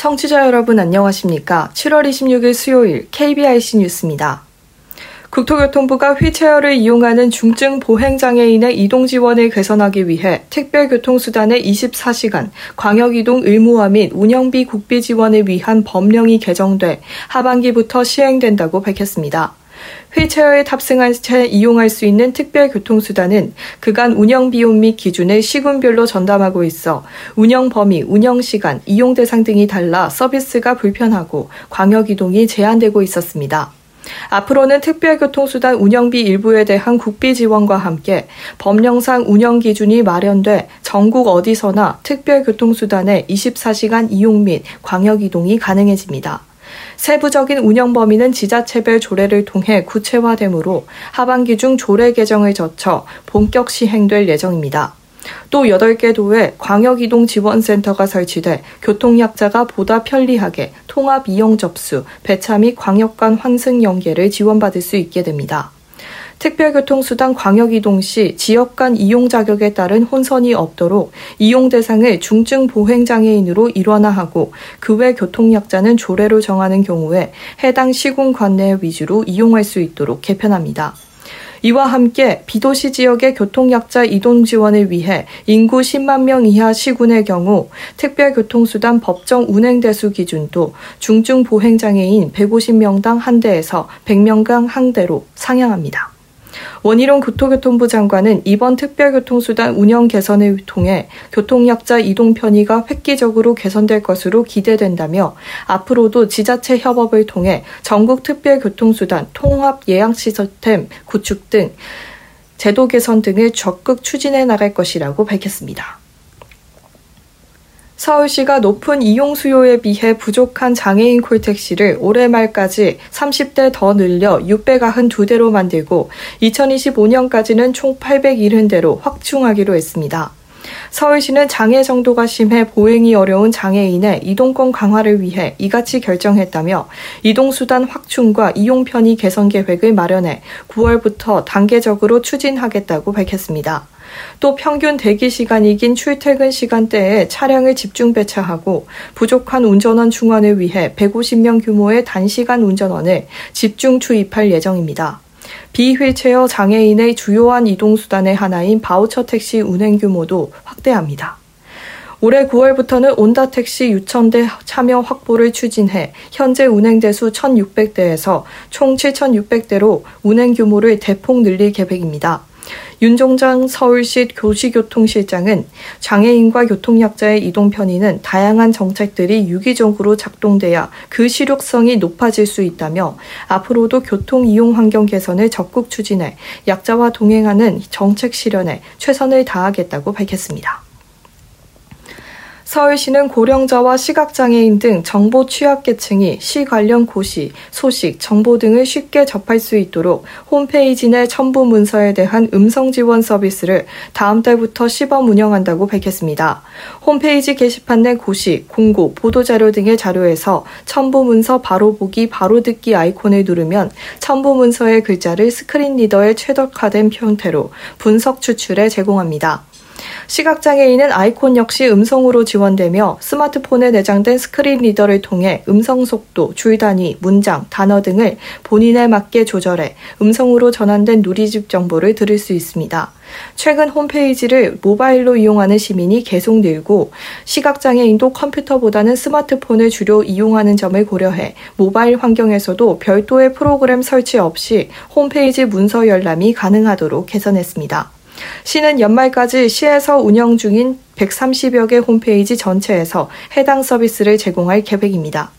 청취자 여러분 안녕하십니까? 7월 26일 수요일 KBIC 뉴스입니다. 국토교통부가 휠체어를 이용하는 중증 보행장애인의 이동 지원을 개선하기 위해 특별교통수단의 24시간 광역이동 의무화 및 운영비 국비 지원을 위한 법령이 개정돼 하반기부터 시행된다고 밝혔습니다. 휠체어에 탑승한 채 이용할 수 있는 특별교통수단은 그간 운영 비용 및 기준을 시군별로 전담하고 있어 운영 범위, 운영 시간, 이용 대상 등이 달라 서비스가 불편하고 광역 이동이 제한되고 있었습니다. 앞으로는 특별교통수단 운영비 일부에 대한 국비 지원과 함께 법령상 운영 기준이 마련돼 전국 어디서나 특별교통수단의 24시간 이용 및 광역 이동이 가능해집니다. 세부적인 운영 범위는 지자체별 조례를 통해 구체화되므로 하반기 중 조례 개정을 거쳐 본격 시행될 예정입니다. 또 8개 도에 광역이동 지원센터가 설치돼 교통약자가 보다 편리하게 통합 이용 접수, 배차 및 광역 간 환승 연계를 지원받을 수 있게 됩니다. 특별교통수단 광역이동 시 지역 간 이용 자격에 따른 혼선이 없도록 이용 대상을 중증 보행장애인으로 일원화하고 그 외 교통약자는 조례로 정하는 경우에 해당 시군 관내 위주로 이용할 수 있도록 개편합니다. 이와 함께 비도시 지역의 교통약자 이동 지원을 위해 인구 10만 명 이하 시군의 경우 특별교통수단 법정 운행 대수 기준도 중증 보행장애인 150명당 한 대에서 100명당 한 대로 상향합니다. 원희룡 교토교통부 장관은 이번 특별교통수단 운영 개선을 통해 교통약자 이동 편의가 획기적으로 개선될 것으로 기대된다며 앞으로도 지자체 협업을 통해 전국 특별교통수단 통합 예약 시스템 구축 등 제도 개선 등을 적극 추진해 나갈 것이라고 밝혔습니다. 서울시가 높은 이용 수요에 비해 부족한 장애인 콜택시를 올해 말까지 30대 더 늘려 692대로 만들고 2025년까지는 총 870대로 확충하기로 했습니다. 서울시는 장애 정도가 심해 보행이 어려운 장애인의 이동권 강화를 위해 이같이 결정했다며 이동수단 확충과 이용 편의 개선 계획을 마련해 9월부터 단계적으로 추진하겠다고 밝혔습니다. 또 평균 대기 시간이 긴 출퇴근 시간대에 차량을 집중 배차하고 부족한 운전원 충원을 위해 150명 규모의 단시간 운전원을 집중 투입할 예정입니다. 비휠체어 장애인의 주요한 이동수단의 하나인 바우처 택시 운행 규모도 확대합니다. 올해 9월부터는 온다 택시 6,000대 참여 확보를 추진해 현재 운행 대수 1,600대에서 총 7,600대로 운행 규모를 대폭 늘릴 계획입니다. 윤종장 서울시 교시교통실장은 장애인과 교통약자의 이동 편의는 다양한 정책들이 유기적으로 작동돼야 그 실효성이 높아질 수 있다며 앞으로도 교통 이용 환경 개선을 적극 추진해 약자와 동행하는 정책 실현에 최선을 다하겠다고 밝혔습니다. 서울시는 고령자와 시각장애인 등 정보 취약계층이 시 관련 고시, 소식, 정보 등을 쉽게 접할 수 있도록 홈페이지 내 첨부 문서에 대한 음성 지원 서비스를 다음 달부터 시범 운영한다고 밝혔습니다. 홈페이지 게시판 내 고시, 공고, 보도자료 등의 자료에서 첨부 문서 바로 보기, 바로 듣기 아이콘을 누르면 첨부 문서의 글자를 screen reader에 최적화된 형태로 분석 추출해 제공합니다. 시각장애인은 아이콘 역시 음성으로 지원되며 스마트폰에 내장된 screen reader를 통해 음성 속도, 줄 단위, 문장, 단어 등을 본인에 맞게 조절해 음성으로 전환된 누리집 정보를 들을 수 있습니다. 최근 홈페이지를 모바일로 이용하는 시민이 계속 늘고 시각장애인도 컴퓨터보다는 스마트폰을 주로 이용하는 점을 고려해 모바일 환경에서도 별도의 프로그램 설치 없이 홈페이지 문서 열람이 가능하도록 개선했습니다. 시는 연말까지 시에서 운영 중인 130여 개 홈페이지 전체에서 해당 서비스를 제공할 계획입니다.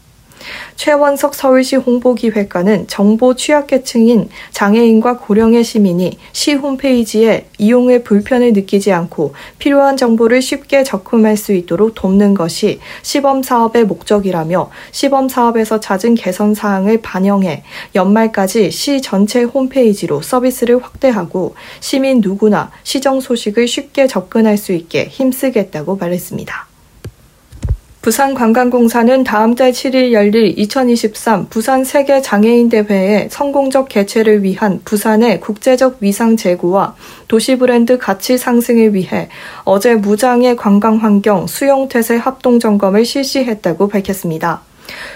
최원석 서울시 홍보기획관은 정보 취약계층인 장애인과 고령의 시민이 시 홈페이지에 이용에 불편을 느끼지 않고 필요한 정보를 쉽게 접근할 수 있도록 돕는 것이 시범 사업의 목적이라며 시범 사업에서 찾은 개선 사항을 반영해 연말까지 시 전체 홈페이지로 서비스를 확대하고 시민 누구나 시정 소식을 쉽게 접근할 수 있게 힘쓰겠다고 말했습니다. 부산관광공사는 다음 달 7일 열릴 2023 부산 세계 장애인 대회의 성공적 개최를 위한 부산의 국제적 위상 제고와 도시 브랜드 가치 상승을 위해 어제 무장의 관광 환경 수용 태세 합동 점검을 실시했다고 밝혔습니다.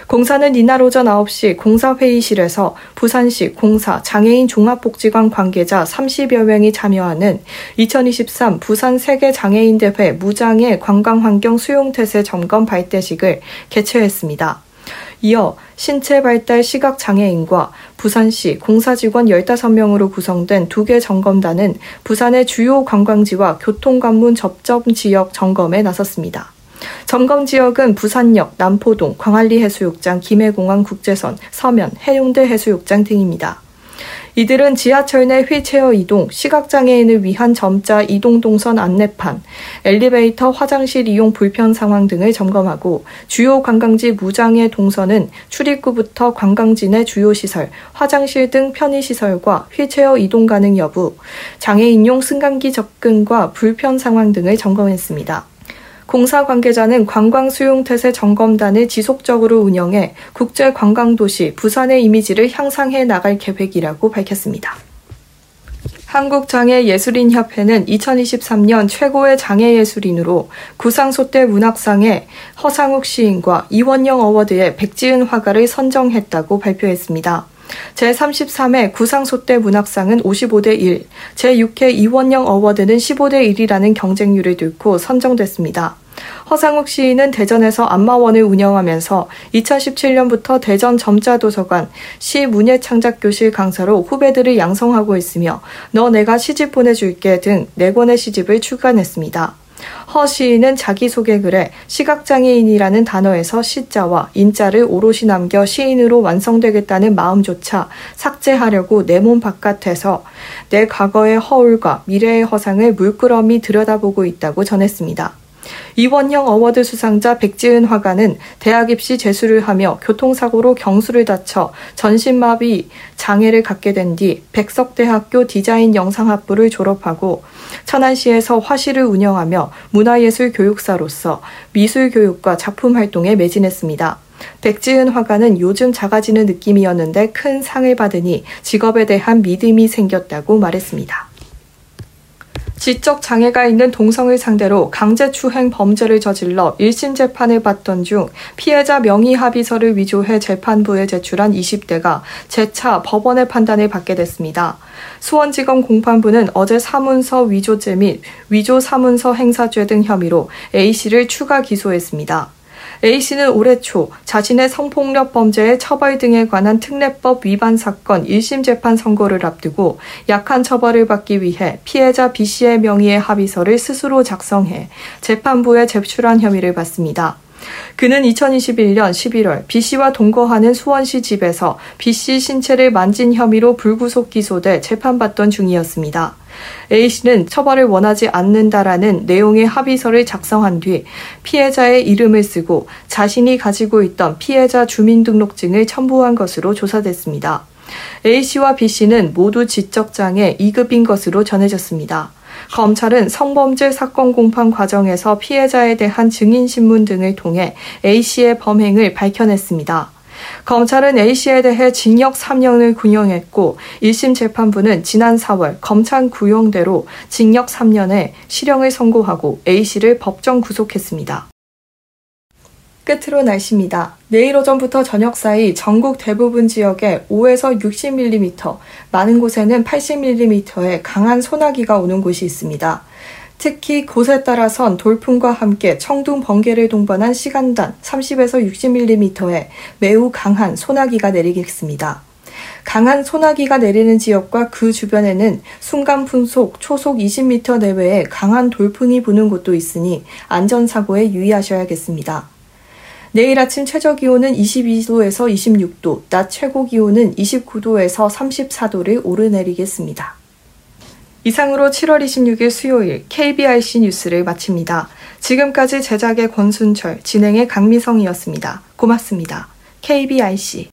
공사는 이날 오전 9시 공사회의실에서 부산시 공사 장애인 종합복지관 관계자 30여 명이 참여하는 2023 부산 세계 장애인 대회 무장애 관광환경 수용태세 점검 발대식을 개최했습니다. 이어 신체 발달 시각 장애인과 부산시 공사 직원 15명으로 구성된 두 개 점검단은 부산의 주요 관광지와 교통 관문 접점 지역 점검에 나섰습니다. 점검 지역은 부산역, 남포동, 광안리 해수욕장, 김해공항 국제선, 서면, 해운대 해수욕장 등입니다. 이들은 지하철 내 휠체어 이동, 시각장애인을 위한 점자 이동 동선 안내판, 엘리베이터, 화장실 이용 불편 상황 등을 점검하고 주요 관광지 무장애 동선은 출입구부터 관광지 내 주요 시설, 화장실 등 편의 시설과 휠체어 이동 가능 여부, 장애인용 승강기 접근과 불편 상황 등을 점검했습니다. 공사 관계자는 관광 수용 태세 점검단을 지속적으로 운영해 국제 관광 도시 부산의 이미지를 향상해 나갈 계획이라고 밝혔습니다. 한국장애예술인협회는 2023년 최고의 장애예술인으로 구상소대 문학상의 허상욱 시인과 이원영 어워드의 백지은 화가를 선정했다고 발표했습니다. 제33회 구상소대 문학상은 55대 1, 제6회 이원영 어워드는 15대 1이라는 경쟁률을 뚫고 선정됐습니다. 허상욱 시인은 대전에서 안마원을 운영하면서 2017년부터 대전 점자도서관 시 문예창작교실 강사로 후배들을 양성하고 있으며 너 내가 시집 보내줄게 등 4권의 시집을 출간했습니다. 허 시인은 자기소개 글에 시각장애인이라는 단어에서 시자와 인자를 오롯이 남겨 시인으로 완성되겠다는 마음조차 삭제하려고 내 몸 바깥에서 내 과거의 허울과 미래의 허상을 물끄러미 들여다보고 있다고 전했습니다. 이원형 어워드 수상자 백지은 화가는 대학 입시 재수를 하며 교통사고로 경수를 다쳐 전신마비 장애를 갖게 된 뒤 백석대학교 디자인 영상학부를 졸업하고 천안시에서 화실을 운영하며 문화예술 교육사로서 미술 교육과 작품 활동에 매진했습니다. 백지은 화가는 요즘 작아지는 느낌이었는데 큰 상을 받으니 직업에 대한 믿음이 생겼다고 말했습니다. 지적 장애가 있는 동성을 상대로 강제추행 범죄를 저질러 1심 재판을 받던 중 피해자 명의 합의서를 위조해 재판부에 제출한 20대가 재차 법원의 판단을 받게 됐습니다. 수원지검 공판부는 어제 사문서 위조죄 및 위조 사문서 행사죄 등 혐의로 A씨를 추가 기소했습니다. A씨는 올해 초 자신의 성폭력 범죄의 처벌 등에 관한 특례법 위반 사건 1심 재판 선고를 앞두고 약한 처벌을 받기 위해 피해자 B씨의 명의의 합의서를 스스로 작성해 재판부에 제출한 혐의를 받습니다. 그는 2021년 11월 B씨와 동거하는 수원시 집에서 B씨 신체를 만진 혐의로 불구속 기소돼 재판받던 중이었습니다. A씨는 처벌을 원하지 않는다라는 내용의 합의서를 작성한 뒤 피해자의 이름을 쓰고 자신이 가지고 있던 피해자 주민등록증을 첨부한 것으로 조사됐습니다. A씨와 B씨는 모두 지적장애 2급인 것으로 전해졌습니다. 검찰은 성범죄 사건 공판 과정에서 피해자에 대한 증인신문 등을 통해 A씨의 범행을 밝혀냈습니다. 검찰은 A씨에 대해 징역 3년을 구형했고 1심 재판부는 지난 4월 검찰 구형대로 징역 3년에 실형을 선고하고 A씨를 법정 구속했습니다. 끝으로 날씨입니다. 내일 오전부터 저녁 사이 전국 대부분 지역에 5에서 60mm, 많은 곳에는 80mm의 강한 소나기가 오는 곳이 있습니다. 특히 곳에 따라선 돌풍과 함께 청둥 번개를 동반한 시간당 30에서 60mm의 매우 강한 소나기가 내리겠습니다. 강한 소나기가 내리는 지역과 그 주변에는 순간 풍속 초속 20m 내외의 강한 돌풍이 부는 곳도 있으니 안전사고에 유의하셔야겠습니다. 내일 아침 최저 기온은 22도에서 26도, 낮 최고 기온은 29도에서 34도를 오르내리겠습니다. 이상으로 7월 26일 수요일 KBRC 뉴스를 마칩니다. 지금까지 제작의 권순철, 진행의 강미성이었습니다. 고맙습니다. KBRC